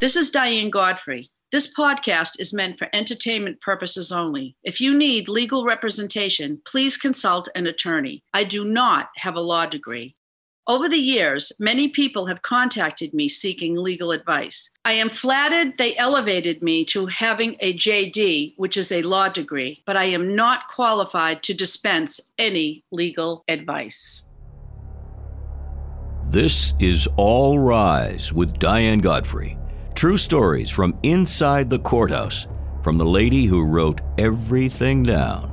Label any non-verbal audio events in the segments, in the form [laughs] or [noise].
This is Diane Godfrey. This podcast is meant for entertainment purposes only. If you need legal representation, please consult an attorney. I do not have a law degree. Over the years, many people have contacted me seeking legal advice. I am flattered they elevated me to having a JD, which is a law degree, but I am not qualified to dispense any legal advice. This is All Rise with Diane Godfrey. True stories from inside the courthouse from the lady who wrote everything down.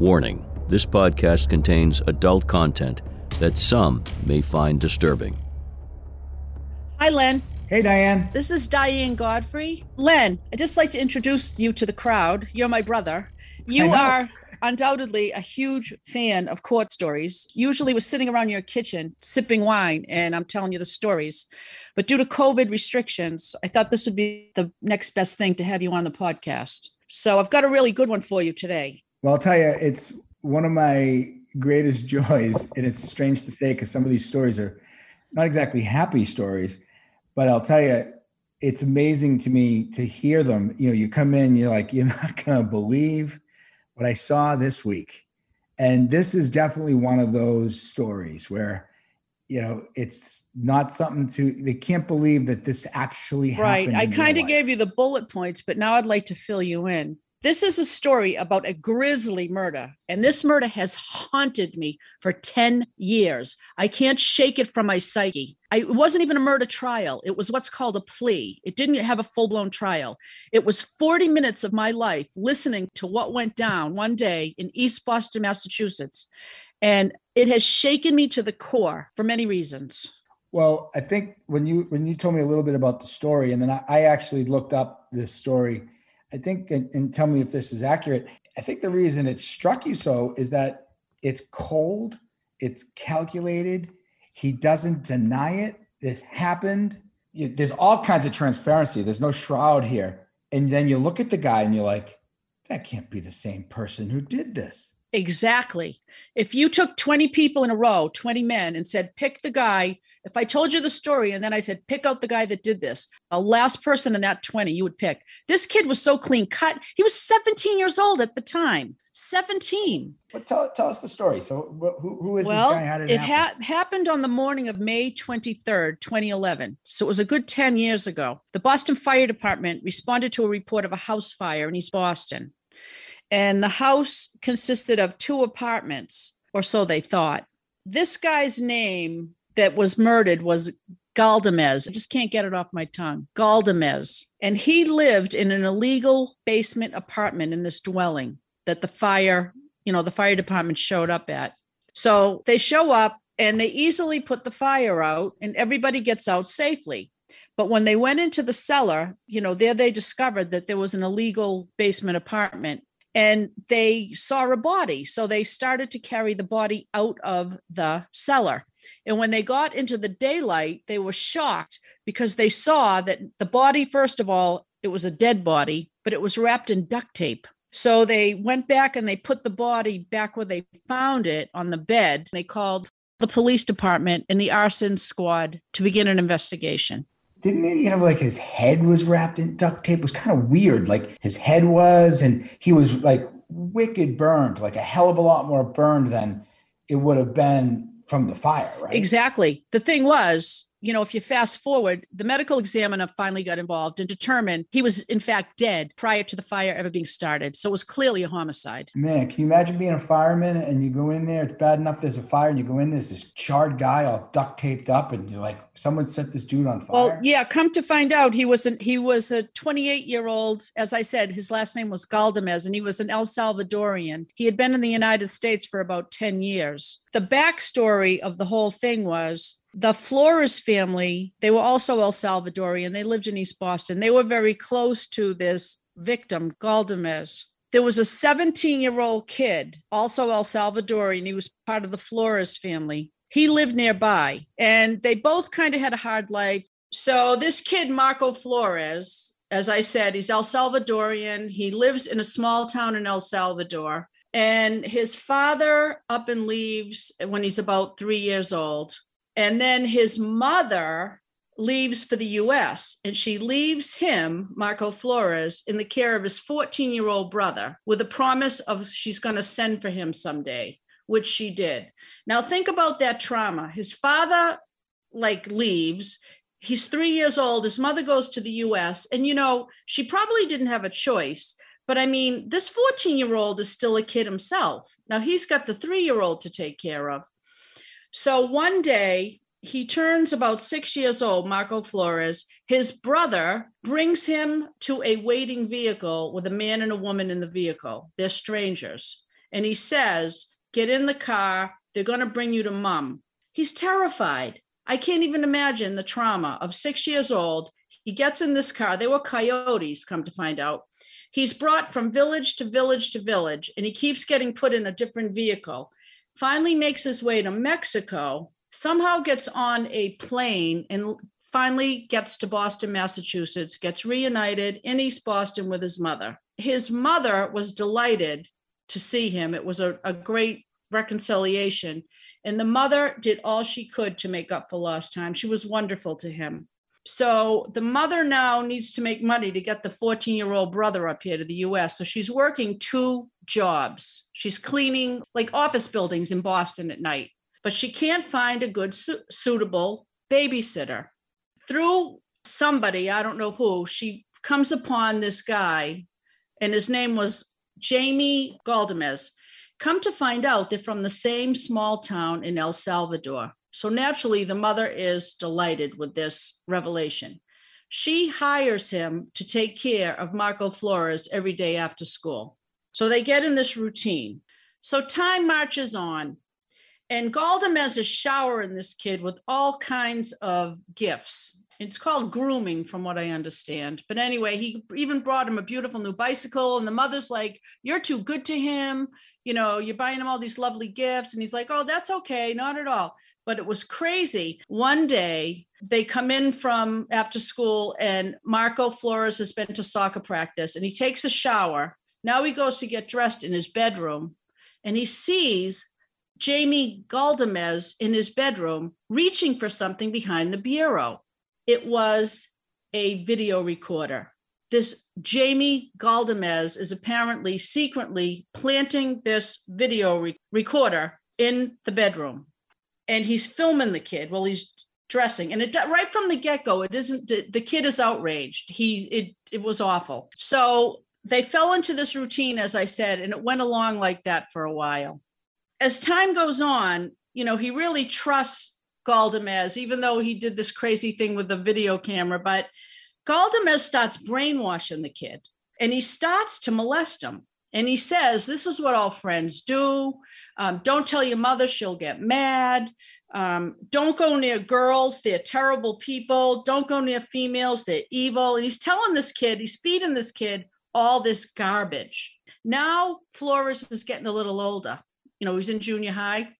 Warning this podcast contains adult content that some may find disturbing. Hi, Len. Hey, Diane. This is Diane Godfrey. Len, I'd just like to introduce you to the crowd. You're my brother. You are undoubtedly a huge fan of court stories. Usually, we're sitting around your kitchen sipping wine, and I'm telling you the stories. But due to COVID restrictions, I thought this would be the next best thing to have you on the podcast. So I've got a really good one for you today. Well, I'll tell you, it's one of my greatest [laughs] joys, and it's strange to say because some of these stories are not exactly happy stories, but I'll tell you, it's amazing to me to hear them. You know, you come in, you're like, you're not going to believe what I saw this week. And this is definitely one of those stories where, you know, it's not something to, they can't believe that this actually right. happened. Right. I kind of gave you the bullet points, but now I'd like to fill you in. This is a story about a grisly murder, and this murder has haunted me for 10 years. I can't shake it from my psyche. I, it wasn't even a murder trial, it was what's called a plea. It didn't have a full blown trial. It was 40 minutes of my life listening to what went down one day in East Boston, Massachusetts. And it has shaken me to the core for many reasons. Well, I think when you when you told me a little bit about the story, and then I, I actually looked up this story I think, and, and tell me if this is accurate. I think the reason it struck you so is that it's cold, it's calculated. He doesn't deny it. This happened. There's all kinds of transparency. There's no shroud here. And then you look at the guy and you're like, that can't be the same person who did this. Exactly. If you took 20 people in a row, 20 men, and said, pick the guy, if I told you the story and then I said, pick out the guy that did this, the last person in that 20 you would pick. This kid was so clean cut. He was 17 years old at the time. 17. But tell, tell us the story. So, who, who is well, this guy? How did it, it ha- happened on the morning of May 23rd, 2011. So, it was a good 10 years ago. The Boston Fire Department responded to a report of a house fire in East Boston and the house consisted of two apartments, or so they thought. This guy's name that was murdered was Galdamez. I just can't get it off my tongue. Galdamez. And he lived in an illegal basement apartment in this dwelling that the fire, you know, the fire department showed up at. So they show up and they easily put the fire out and everybody gets out safely. But when they went into the cellar, you know, there they discovered that there was an illegal basement apartment and they saw a body. So they started to carry the body out of the cellar. And when they got into the daylight, they were shocked because they saw that the body, first of all, it was a dead body, but it was wrapped in duct tape. So they went back and they put the body back where they found it on the bed. They called the police department and the arson squad to begin an investigation didn't he have like his head was wrapped in duct tape? It was kind of weird. Like his head was, and he was like wicked burned, like a hell of a lot more burned than it would have been from the fire, right? Exactly. The thing was, you know, if you fast forward, the medical examiner finally got involved and determined he was, in fact, dead prior to the fire ever being started. So it was clearly a homicide. Man, can you imagine being a fireman and you go in there? It's bad enough there's a fire, and you go in, there's this charred guy all duct taped up, and like, someone set this dude on fire. Well, yeah, come to find out, he was an, he was a 28 year old. As I said, his last name was Galdamez, and he was an El Salvadorian. He had been in the United States for about 10 years. The backstory of the whole thing was the Flores family, they were also El Salvadorian. They lived in East Boston. They were very close to this victim, Galdamez. There was a 17 year old kid, also El Salvadorian. He was part of the Flores family. He lived nearby, and they both kind of had a hard life. So, this kid, Marco Flores, as I said, he's El Salvadorian. He lives in a small town in El Salvador. And his father up and leaves when he's about three years old. And then his mother leaves for the US and she leaves him, Marco Flores, in the care of his 14 year old brother with a promise of she's going to send for him someday, which she did. Now, think about that trauma. His father, like, leaves. He's three years old. His mother goes to the US. And, you know, she probably didn't have a choice. But I mean, this 14 year old is still a kid himself. Now he's got the three year old to take care of. So one day, he turns about six years old, Marco Flores. His brother brings him to a waiting vehicle with a man and a woman in the vehicle. They're strangers. And he says, Get in the car. They're going to bring you to mom. He's terrified. I can't even imagine the trauma of six years old. He gets in this car. They were coyotes, come to find out. He's brought from village to village to village, and he keeps getting put in a different vehicle. Finally, makes his way to Mexico, somehow gets on a plane and finally gets to Boston, Massachusetts, gets reunited in East Boston with his mother. His mother was delighted to see him. It was a, a great reconciliation. And the mother did all she could to make up for lost time. She was wonderful to him. So the mother now needs to make money to get the 14 year old brother up here to the US. So she's working two jobs. She's cleaning like office buildings in Boston at night but she can't find a good su- suitable babysitter. Through somebody, I don't know who, she comes upon this guy, and his name was Jamie Galdamez. Come to find out, they're from the same small town in El Salvador. So naturally, the mother is delighted with this revelation. She hires him to take care of Marco Flores every day after school. So they get in this routine. So time marches on and Galdamez is showering this kid with all kinds of gifts. It's called grooming, from what I understand. But anyway, he even brought him a beautiful new bicycle. And the mother's like, You're too good to him. You know, you're buying him all these lovely gifts. And he's like, Oh, that's okay. Not at all. But it was crazy. One day, they come in from after school, and Marco Flores has been to soccer practice and he takes a shower. Now he goes to get dressed in his bedroom and he sees Jamie Galdamez in his bedroom reaching for something behind the bureau. It was a video recorder. This Jamie Galdamez is apparently secretly planting this video re- recorder in the bedroom. And he's filming the kid while he's dressing. And it right from the get-go, it isn't the kid is outraged. He it it was awful. So they fell into this routine, as I said, and it went along like that for a while as time goes on, you know, he really trusts Galdamez, even though he did this crazy thing with the video camera. But Galdamez starts brainwashing the kid and he starts to molest him. And he says, This is what all friends do. Um, don't tell your mother, she'll get mad. Um, don't go near girls, they're terrible people. Don't go near females, they're evil. And he's telling this kid, he's feeding this kid all this garbage. Now Flores is getting a little older you know, he's in junior high.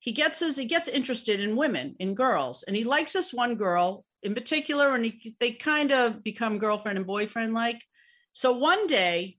He gets his, he gets interested in women, in girls, and he likes this one girl in particular, and he, they kind of become girlfriend and boyfriend like. So one day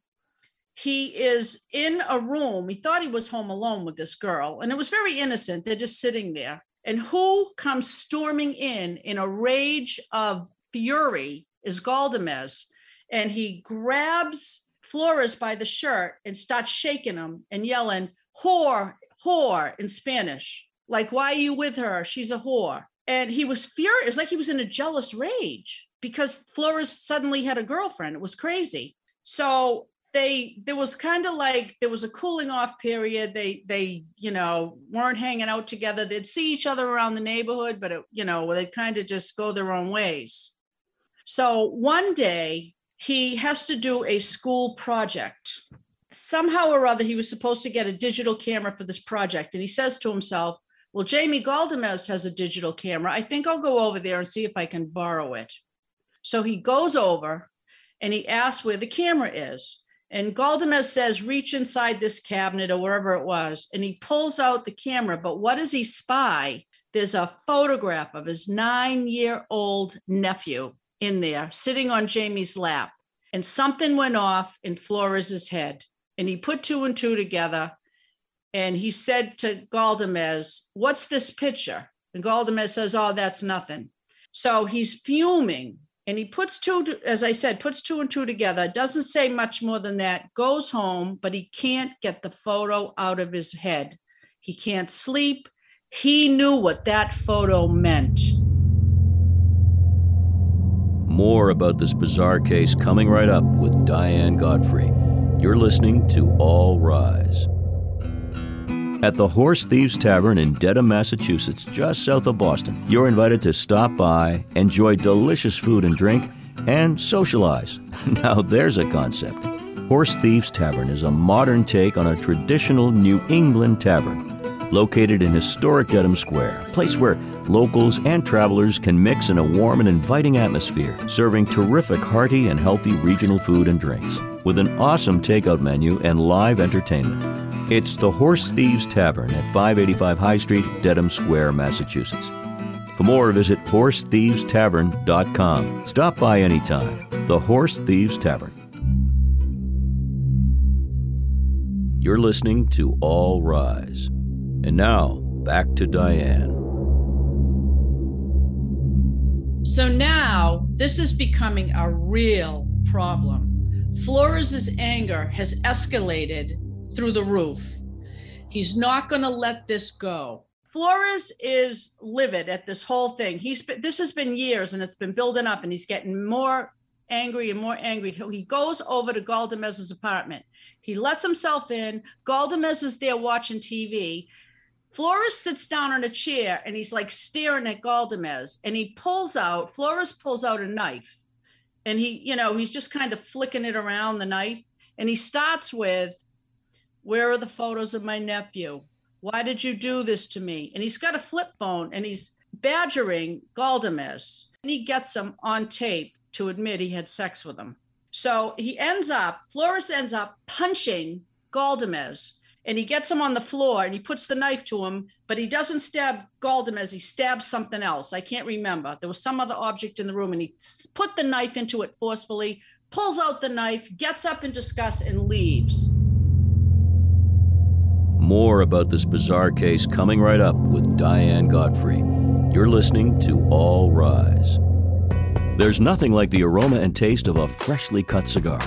he is in a room. He thought he was home alone with this girl, and it was very innocent. They're just sitting there. And who comes storming in in a rage of fury is Galdamez. And he grabs Flores by the shirt and starts shaking him and yelling, whore, whore in Spanish. Like, why are you with her? She's a whore. And he was furious, like he was in a jealous rage because Flores suddenly had a girlfriend. It was crazy. So they there was kind of like there was a cooling off period. They they, you know, weren't hanging out together. They'd see each other around the neighborhood, but it, you know, they'd kind of just go their own ways. So one day he has to do a school project somehow or other he was supposed to get a digital camera for this project and he says to himself well jamie galdamez has a digital camera i think i'll go over there and see if i can borrow it so he goes over and he asks where the camera is and galdamez says reach inside this cabinet or wherever it was and he pulls out the camera. But what does he spy? There's a photograph of his nine year old nephew in there sitting on jamie's lap. And something went off in flores's head. And he put two and two together. And he said to Galdamez, What's this picture? And Galdamez says, Oh, that's nothing. So he's fuming and he puts two, as I said, puts two and two together, doesn't say much more than that, goes home, but he can't get the photo out of his head. He can't sleep. He knew what that photo meant. More about this bizarre case coming right up with Diane Godfrey. You're listening to All Rise. At the Horse Thieves Tavern in Dedham, Massachusetts, just south of Boston, you're invited to stop by, enjoy delicious food and drink, and socialize. [laughs] Now there's a concept. Horse Thieves Tavern is a modern take on a traditional New England tavern located in historic Dedham Square, a place where locals and travelers can mix in a warm and inviting atmosphere, serving terrific hearty and healthy regional food and drinks, with an awesome takeout menu and live entertainment. It's the Horse Thieves Tavern at 585 High Street, Dedham Square, Massachusetts. For more, visit horsethievestavern.com. Stop by anytime. The Horse Thieves Tavern. You're listening to All Rise. And now, back to Diane. So now this is becoming a real problem. Flores' anger has escalated through the roof. He's not going to let this go. Flores is livid at this whole thing. He's been, this has been years and it's been building up and he's getting more angry and more angry. He goes over to Galdamez's apartment. He lets himself in. Galdamez is there watching TV. Flores sits down on a chair and he's like staring at Galdamez and he pulls out, Flores pulls out a knife and he, you know, he's just kind of flicking it around the knife and he starts with, Where are the photos of my nephew? Why did you do this to me? And he's got a flip phone and he's badgering Galdamez and he gets him on tape to admit he had sex with him. So he ends up, Flores ends up punching Galdamez and he gets him on the floor and he puts the knife to him, but he doesn't stab Galdamez. He stabs something else. I can't remember. There was some other object in the room and he put the knife into it forcefully, pulls out the knife, gets up in disgust, and leaves. More about this bizarre case coming right up with Diane Godfrey. You're listening to All Rise. There's nothing like the aroma and taste of a freshly cut cigar.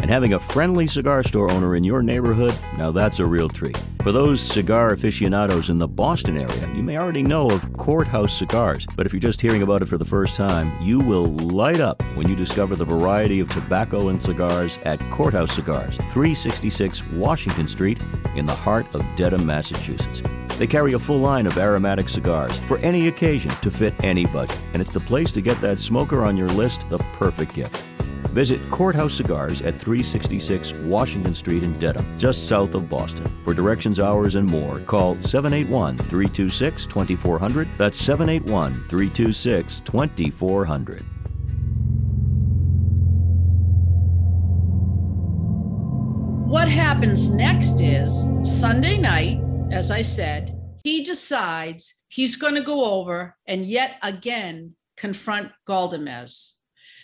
And having a friendly cigar store owner in your neighborhood, now that's a real treat. For those cigar aficionados in the Boston area, you may already know of Courthouse Cigars, but if you're just hearing about it for the first time, you will light up when you discover the variety of tobacco and cigars at Courthouse Cigars, 366 Washington Street, in the heart of Dedham, Massachusetts. They carry a full line of aromatic cigars for any occasion to fit any budget, and it's the place to get that smoker on your list the perfect gift. Visit Courthouse Cigars at 366 Washington Street in Dedham, just south of Boston. For directions, hours, and more, call 781 326 2400. That's 781 326 2400. What happens next is Sunday night, as I said, he decides he's going to go over and yet again confront Galdamez.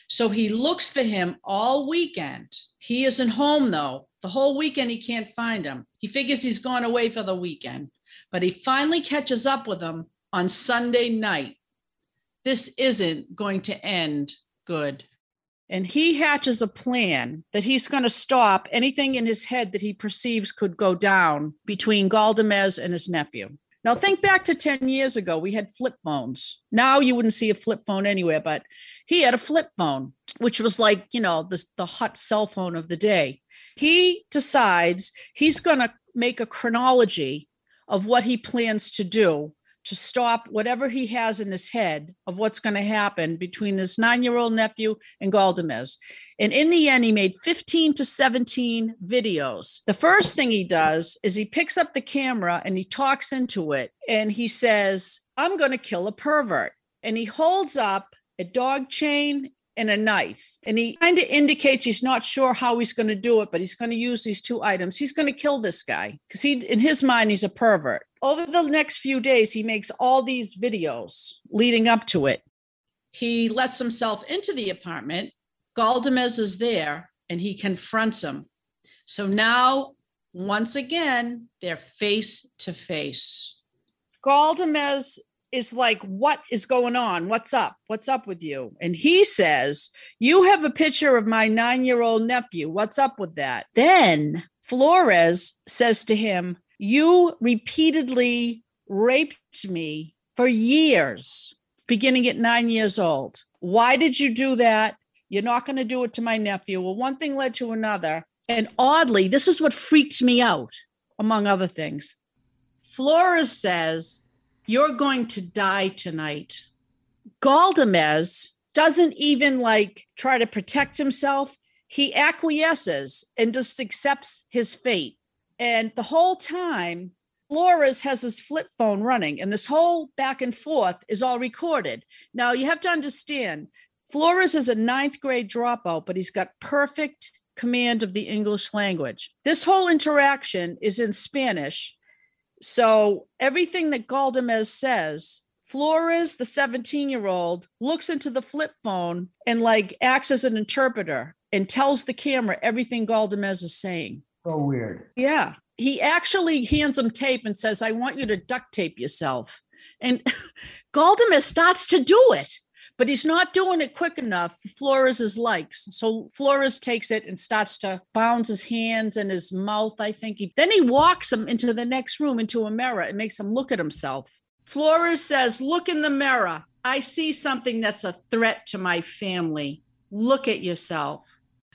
So he looks for him all weekend. He isn't home though. The whole weekend he can't find him. He figures he's gone away for the weekend, but he finally catches up with him on Sunday night. This isn't going to end good. And he hatches a plan that he's going to stop anything in his head that he perceives could go down between Galdamez and his nephew. Now, think back to 10 years ago, we had flip phones. Now you wouldn't see a flip phone anywhere, but he had a flip phone, which was like, you know, the, the hot cell phone of the day. He decides he's going to make a chronology of what he plans to do to stop whatever he has in his head of what's going to happen between this nine year old nephew and Galdamez. And in the end, he made 15 to 17 videos. The first thing he does is he picks up the camera and he talks into it and he says, I'm going to kill a pervert. And he holds up a dog chain and a knife. And he kind of indicates he's not sure how he's going to do it, but he's going to use these two items. He's going to kill this guy because he, in his mind, he's a pervert. Over the next few days, he makes all these videos leading up to it. He lets himself into the apartment. Galdamez is there and he confronts him. So now, once again, they're face to face. Galdamez is like, What is going on? What's up? What's up with you? And he says, You have a picture of my nine year old nephew. What's up with that? Then Flores says to him, You repeatedly raped me for years, beginning at nine years old. Why did you do that? You're not going to do it to my nephew. Well, one thing led to another. And oddly, this is what freaks me out, among other things. Flores says, You're going to die tonight. Galdamez doesn't even like try to protect himself. He acquiesces and just accepts his fate. And the whole time, Flores has his flip phone running, and this whole back and forth is all recorded. Now, you have to understand Flores is a ninth grade dropout, but he's got perfect command of the English language. This whole interaction is in Spanish. So everything that Galdamez says, Flores, the 17 year old, looks into the flip phone and like acts as an interpreter and tells the camera everything Galdamez is saying. So weird. Yeah. He actually hands him tape and says, I want you to duct tape yourself. And [laughs] Galdamez starts to do it but he's not doing it quick enough for Flores's likes. So Flores takes it and starts to bounce his hands and his mouth. I think he then he walks him into the next room into a mirror and makes him look at himself. Flores says, Look in the mirror. I see something that's a threat to my family. Look at yourself.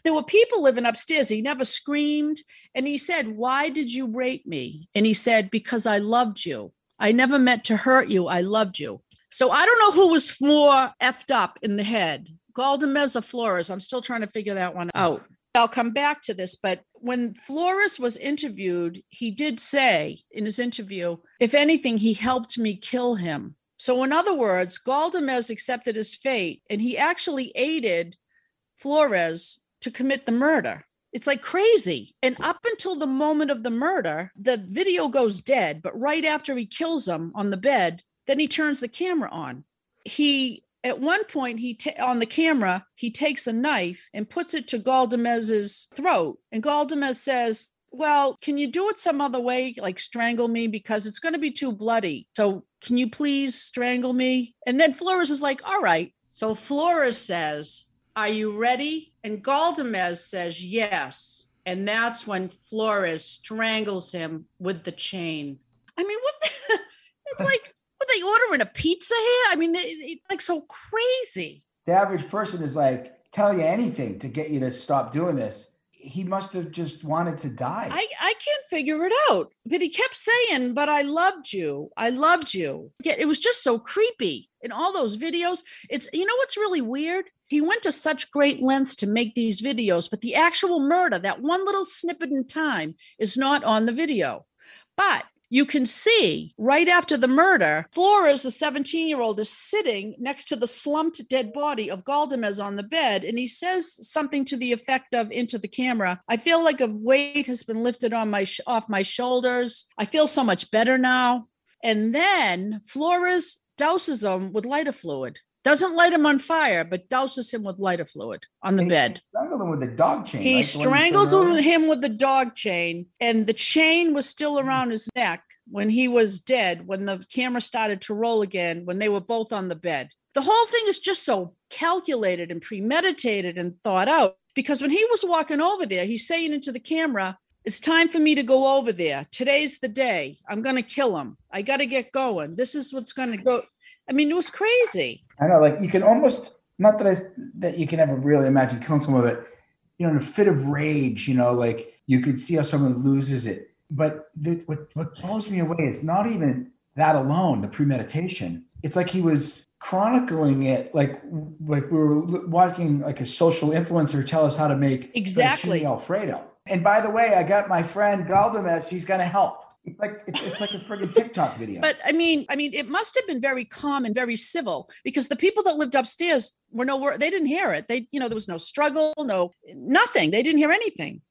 There were people living upstairs. He never screamed. And he said, Why did you rape me? And he said, Because I loved you. I never meant to hurt you. I loved you. So I don't know who was more effed up in the head, Galdamez or Flores. I'm still trying to figure that one out. I'll come back to this, but when Flores was interviewed, he did say in his interview, if anything, he helped me kill him. So, in other words, Galdamez accepted his fate and he actually aided Flores to commit the murder. It's like crazy. And up until the moment of the murder, the video goes dead. But right after he kills him on the bed, then he turns the camera on. He at one point he ta- on the camera he takes a knife and puts it to Galdamez's throat, and Galdamez says, "Well, can you do it some other way, like strangle me because it's going to be too bloody? So can you please strangle me?" And then Flores is like, "All right." So Flores says, "Are you ready?" And Galdamez says, "Yes." And that's when Flores strangles him with the chain. I mean, what? The, [laughs] it's like what they ordering a pizza here? I mean, it's like so crazy. The average person is like, tell you anything to get you to stop doing this. He must have just wanted to die. I, I can't figure it out. But he kept saying, But I loved you. I loved you. It was just so creepy in all those videos. It's, you know, what's really weird? He went to such great lengths to make these videos, but the actual murder, that one little snippet in time, is not on the video. But you can see right after the murder, Flores, the 17 year old, is sitting next to the slumped dead body of Galdamez on the bed. And he says something to the effect of into the camera I feel like a weight has been lifted on my sh- off my shoulders. I feel so much better now. And then Flores douses him with lighter fluid doesn't light him on fire, but douses him with lighter fluid on the He bed. strangled him with the dog chain. He right? The one you said strangled him with the dog chain, and the chain was still mm. around his neck when he was dead, when the camera started to roll again, when they were both on the bed. The whole thing is just so calculated and premeditated and thought out. Because when he was walking over there, he's saying into the camera, It's time for me to go over there. Today's the day. I'm going to kill him. I got to get going. This is what's going to go. I mean, it was crazy. I know, like you can almost not that I, that you can ever really imagine killing someone, but you know, in a fit of rage, you know, like you could see how someone loses it. But the, what what blows me away is not even that alone, the premeditation. It's like he was chronicling it, like like we were watching like a social influencer tell us how to make Exactly. alfredo. And by the way, I got my friend Galdamez. He's going to help. It's like it's, it's like a friggin' TikTok video. But I mean, I mean, it must have been very calm and very civil because the people that lived upstairs were nowhere. They didn't hear it. They, you know, there was no struggle, no nothing. They didn't hear anything.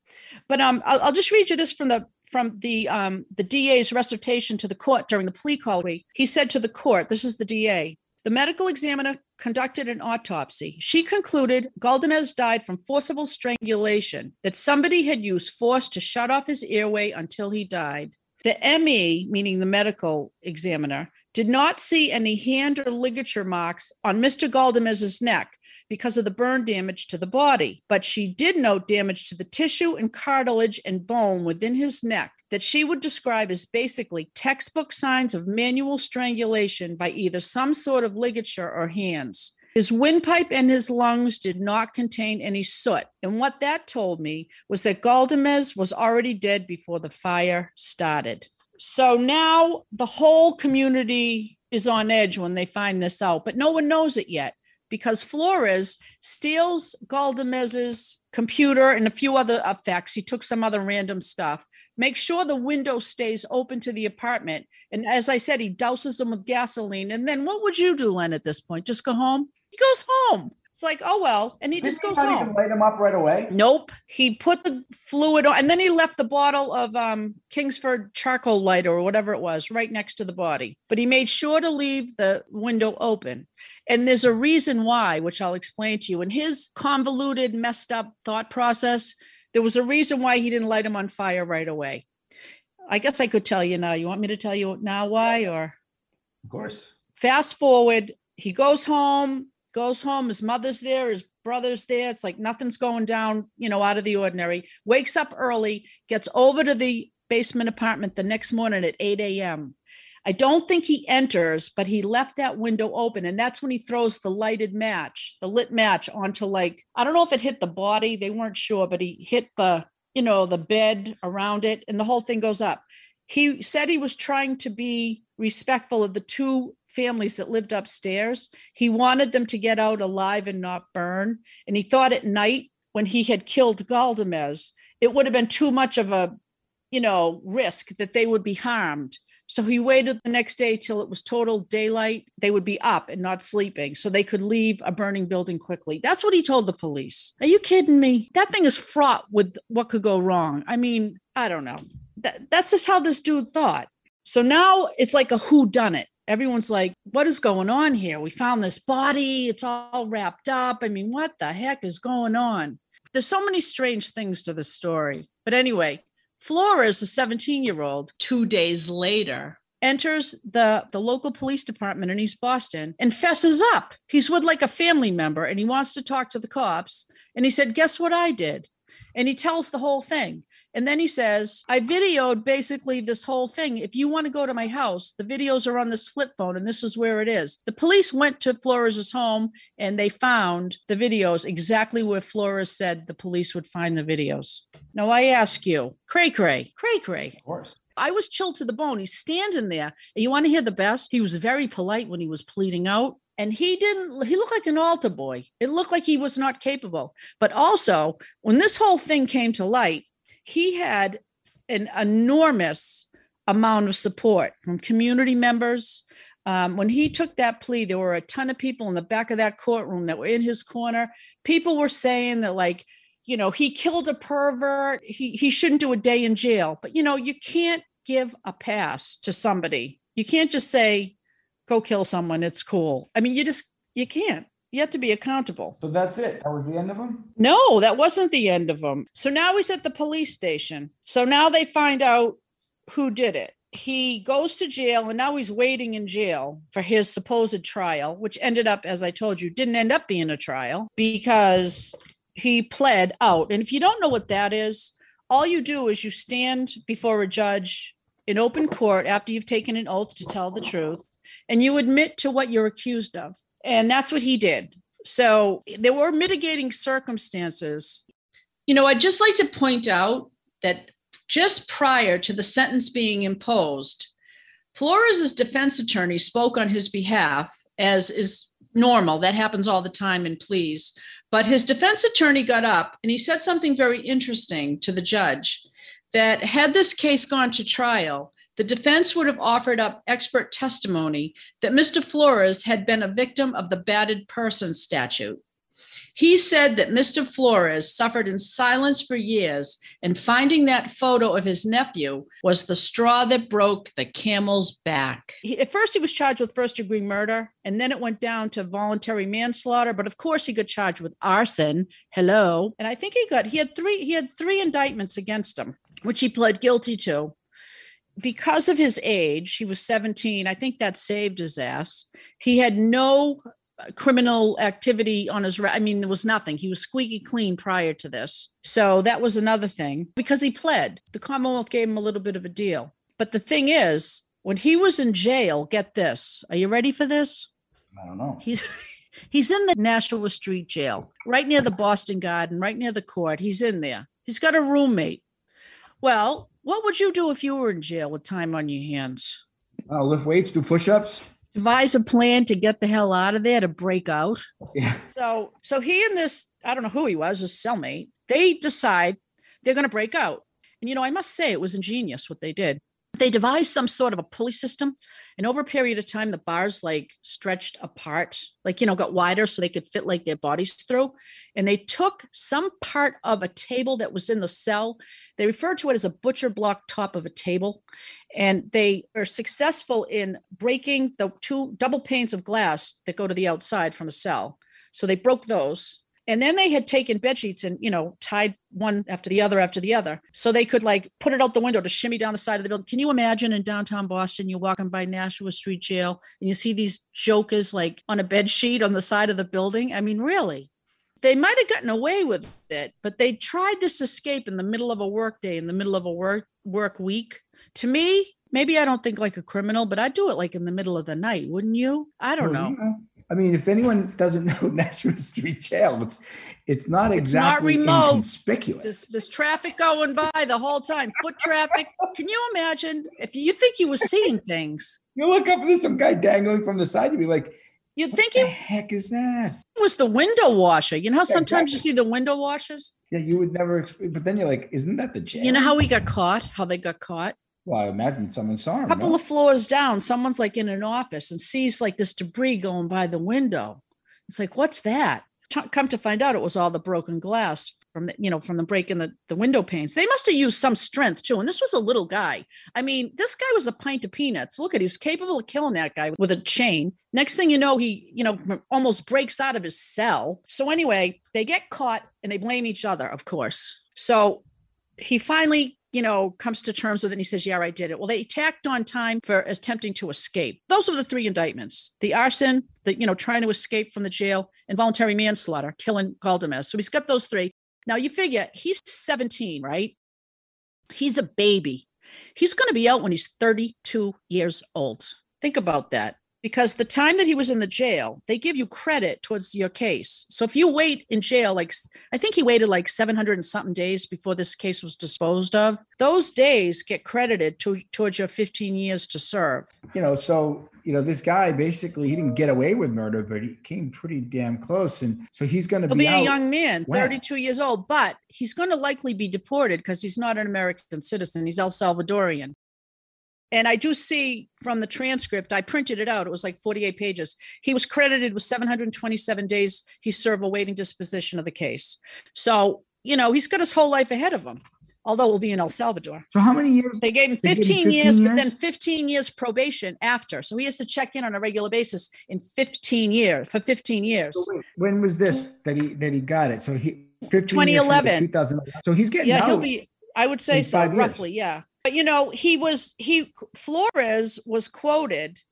But um, I'll, I'll just read you this from the from the um the DA's recitation to the court during the plea colloquy. He said to the court, "This is the DA." The medical examiner conducted an autopsy. She concluded Galdamez died from forcible strangulation, that somebody had used force to shut off his airway until he died. The ME, meaning the medical examiner, did not see any hand or ligature marks on Mr. Galdamez's neck because of the burn damage to the body, but she did note damage to the tissue and cartilage and bone within his neck that she would describe as basically textbook signs of manual strangulation by either some sort of ligature or hands. His windpipe and his lungs did not contain any soot. And what that told me was that Galdamez was already dead before the fire started. So now the whole community is on edge when they find this out, but no one knows it yet because Flores steals Galdamez's computer and a few other effects. He took some other random stuff. Make sure the window stays open to the apartment. And as I said, he douses them with gasoline. And then what would you do, Len, at this point? Just go home? He goes home. It's like, oh well, and he Didn't just goes home. even light him up right away. Nope. He put the fluid on and then he left the bottle of um, Kingsford charcoal lighter or whatever it was right next to the body. But he made sure to leave the window open. And there's a reason why, which I'll explain to you. In his convoluted, messed up thought process, there was a reason why he didn't light him on fire right away. I guess I could tell you now. You want me to tell you now why or? Of course. fast forward he goes home goes home his mother's there his brother's there. It's like nothing's going down you know out of the ordinary. Wakes up early gets over to the basement apartment the next morning at 8 a.m i don't think he enters but he left that window open and that's when he throws the lighted match the lit match onto like i don't know if it hit the body they weren't sure but he hit the you know the bed around it and the whole thing goes up. He said he was trying to be respectful of the two families that lived upstairs. He wanted them to get out alive and not burn. And he thought at night when he had killed Galdamez, it would have been too much of a, you know, risk that they would be harmed. So he waited the next day till it was total daylight. They would be up and not sleeping so they could leave a burning building quickly. That's what he told the police. Are you kidding me? That thing is fraught with what could go wrong. I mean, I don't know. That, that's just how this dude thought. So now it's like a who done it. Everyone's like, what is going on here? We found this body. It's all wrapped up. I mean, what the heck is going on? There's so many strange things to this story. But anyway, Flores, a 17 year old, two days later, enters the, the local police department in East Boston and fesses up. He's with like a family member and he wants to talk to the cops. And he said, Guess what I did? And he tells the whole thing. And then he says, I videoed basically this whole thing. If you want to go to my house, the videos are on this flip phone, and this is where it is. The police went to Flores's home and they found the videos exactly where Flores said the police would find the videos. Now I ask you, cray cray, cray cray. Of course. I was chilled to the bone. He's standing there. And you want to hear the best? He was very polite when he was pleading out. And he didn't, he looked like an altar boy. It looked like he was not capable. But also, when this whole thing came to light, he had an enormous amount of support from community members. Um, when he took that plea, there were a ton of people in the back of that courtroom that were in his corner. People were saying that, like, you know, he killed a pervert. He he shouldn't do a day in jail. But you know, you can't give a pass to somebody. You can't just say, "Go kill someone." It's cool. I mean, you just you can't. You have to be accountable. So that's it. That was the end of him. No, that wasn't the end of him. So now he's at the police station. So now they find out who did it. He goes to jail and now he's waiting in jail for his supposed trial, which ended up, as I told you, didn't end up being a trial because he pled out. And if you don't know what that is, all you do is you stand before a judge in open court after you've taken an oath to tell the truth and you admit to what you're accused of. And that's what he did. So there were mitigating circumstances. You know, I'd just like to point out that just prior to the sentence being imposed, Flores's defense attorney spoke on his behalf, as is normal. That happens all the time in pleas. But his defense attorney got up and he said something very interesting to the judge that had this case gone to trial, the defense would have offered up expert testimony that Mr. Flores had been a victim of the battered person statute. He said that Mr. Flores suffered in silence for years, and finding that photo of his nephew was the straw that broke the camel's back. He, at first, he was charged with first degree murder, and then it went down to voluntary manslaughter. But of course, he got charged with arson. Hello, and I think he got he had three he had three indictments against him, which he pled guilty to. Because of his age, he was 17. I think that saved his ass. He had no uh, criminal activity on his i mean there was nothing. He was squeaky clean prior to this. So that was another thing. Because he pled the commonwealth gave him a little bit of a deal. But the thing is when he was in jail get this are you ready for this? I don't know. He's [laughs] he's in the nashua street jail right near the boston garden right near the court. He's in there. He's got a roommate. Well what would you do if you were in jail with time on your hands uh, lift weights do push-ups devise a plan to get the hell out of there to break out. Yeah. So so he and this, I don't know who he was, his cellmate, they decide they're gonna break out. And you know, I must say it was ingenious what they did they devised some sort of a pulley system and over a period of time the bars like stretched apart like you know got wider so they could fit like their bodies through and they took some part of a table that was in the cell. They referred to it as a butcher block top of a table and they are successful in breaking the two double panes of glass that go to the outside from a cell. So they broke those and then they had taken bed sheets and, you know, tied one after the other after the other. So they could like put it out the window to shimmy down the side of the building. Can you imagine in downtown Boston, you're walking by Nashua Street Jail and you see these jokers like on a bed sheet on the side of the building? I mean, really? They might have gotten away with it, but they tried this escape in the middle of a work day, in the middle of a work work week. To me, maybe I don't think like a criminal, but I'd do it like in the middle of the night, wouldn't you? I don't know. Yeah. I mean, if anyone doesn't [laughs] know Nashua Street Jail, it's it's not exactly it's not inconspicuous. There's, there's, traffic going by the whole time, foot traffic. Can you imagine if you think you were seeing things? You look up and there's some guy dangling from the side. You'd be like, "You think the heck is that?" It was the window washer. You know how sometimes exactly. you see the window washers? Yeah, you would never. But then you're like, "Isn't that the jail?" You know how we got caught? How they got caught? Well, I imagine someone saw him. A couple no? of floors down, someone's like in an office and sees like this debris going by the window. It's like, what's that? come to find out, it was all the broken glass from the, you know, from the break in the, the window panes. They must have used some strength too. And this was a little guy. I mean, this guy was a pint of peanuts. Look at, he was capable of killing that guy with a chain. Next thing you know, he, you know, almost breaks out of his cell. So anyway, they get caught and they blame each other, of course. So he finally you know, comes to terms with it and he says, Yeah, I did it. Well, they tacked on time for attempting to escape. Those were the three indictments the arson, the, you know, trying to escape from the jail, involuntary manslaughter, killing Galdamez. So he's got those three. Now you figure he's 17, right? He's a baby. He's going to be out when he's 32 years old. Think about that because the time that he was in the jail, they give you credit towards your case. So if you wait in jail, like I think he waited like 700 and something days before this case was disposed of, those days get credited to, towards your 15 years to serve. You know, so, you know, this guy basically, he didn't get away with murder, but he came pretty damn close. And so he's going to be, be a young man, when? 32 years old, but he's going to likely be deported because he's not an American citizen. He's El Salvadorian. And I do see from the transcript, I printed it out. It was like 48 pages. He was credited with 727 days he served awaiting disposition of the case. So, you know, he's got his whole life ahead of him, although we'll be in El Salvador. So, how many years? They gave him 15, gave him 15 years, years, but then 15 years probation after. So, he has to check in on a regular basis in 15 years for 15 years. So wait, when was this that he that he got it? So, he 2011. 2011. So, he's getting yeah, he'll be, I would say so, roughly. Yeah. But you know, he was he Flores was quoted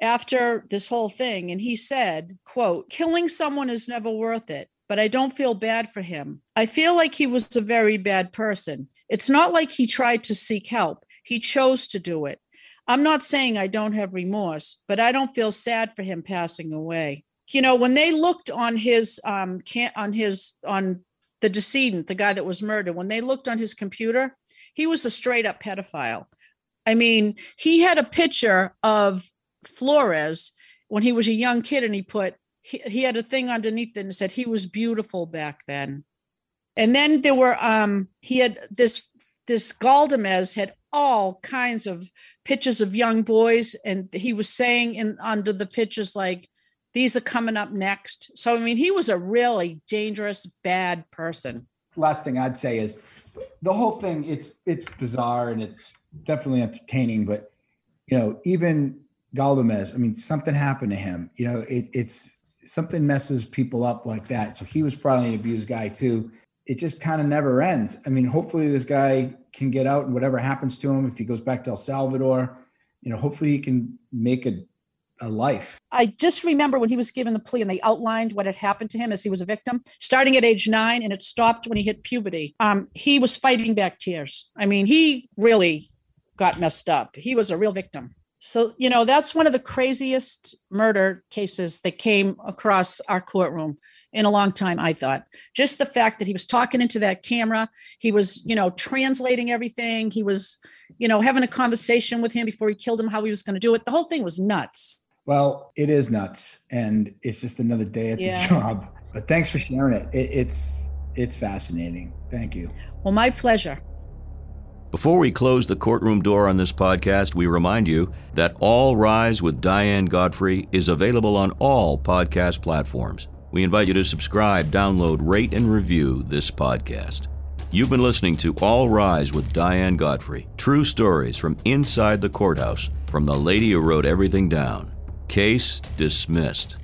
after this whole thing and he said, quote, killing someone is never worth it, but I don't feel bad for him. I feel like he was a very bad person. It's not like he tried to seek help. He chose to do it. I'm not saying I don't have remorse, but I don't feel sad for him passing away. You know, when they looked on his um can on his on the decedent, the guy that was murdered, when they looked on his computer, he was a straight up pedophile. I mean, he had a picture of Flores when he was a young kid, and he put he, he had a thing underneath it and said he was beautiful back then. And then there were um he had this this Galdamez had all kinds of pictures of young boys, and he was saying in under the pictures like these are coming up next. So I mean, he was a really dangerous, bad person. Last thing I'd say is the whole thing it's it's bizarre and it's definitely entertaining but you know even Galdamez I mean something happened to him you know it, it's something messes people up like that so he was probably an abused guy too it just kind of never ends. I mean, hopefully this guy can get out and whatever happens to him, if he goes back to El Salvador, you know, hopefully he can make a, a life. I just remember when he was given the plea and they outlined what had happened to him as he was a victim, starting at age nine, and it stopped when he hit puberty. Um, he was fighting back tears. I mean, he really got messed up. He was a real victim. So, you know, that's one of the craziest murder cases that came across our courtroom in a long time, I thought. Just the fact that he was talking into that camera, he was, you know, translating everything, he was, you know, having a conversation with him before he killed him, how he was going to do it. The whole thing was nuts. Well, it is nuts, and it's just another day at Yeah. the job. But thanks for sharing it. it. It's it's fascinating. Thank you. Well, my pleasure. Before we close the courtroom door on this podcast, we remind you that All Rise with Diane Godfrey is available on all podcast platforms. We invite you to subscribe, download, rate, and review this podcast. You've been listening to All Rise with Diane Godfrey. True stories from inside the courthouse from the lady who wrote everything down. Case dismissed.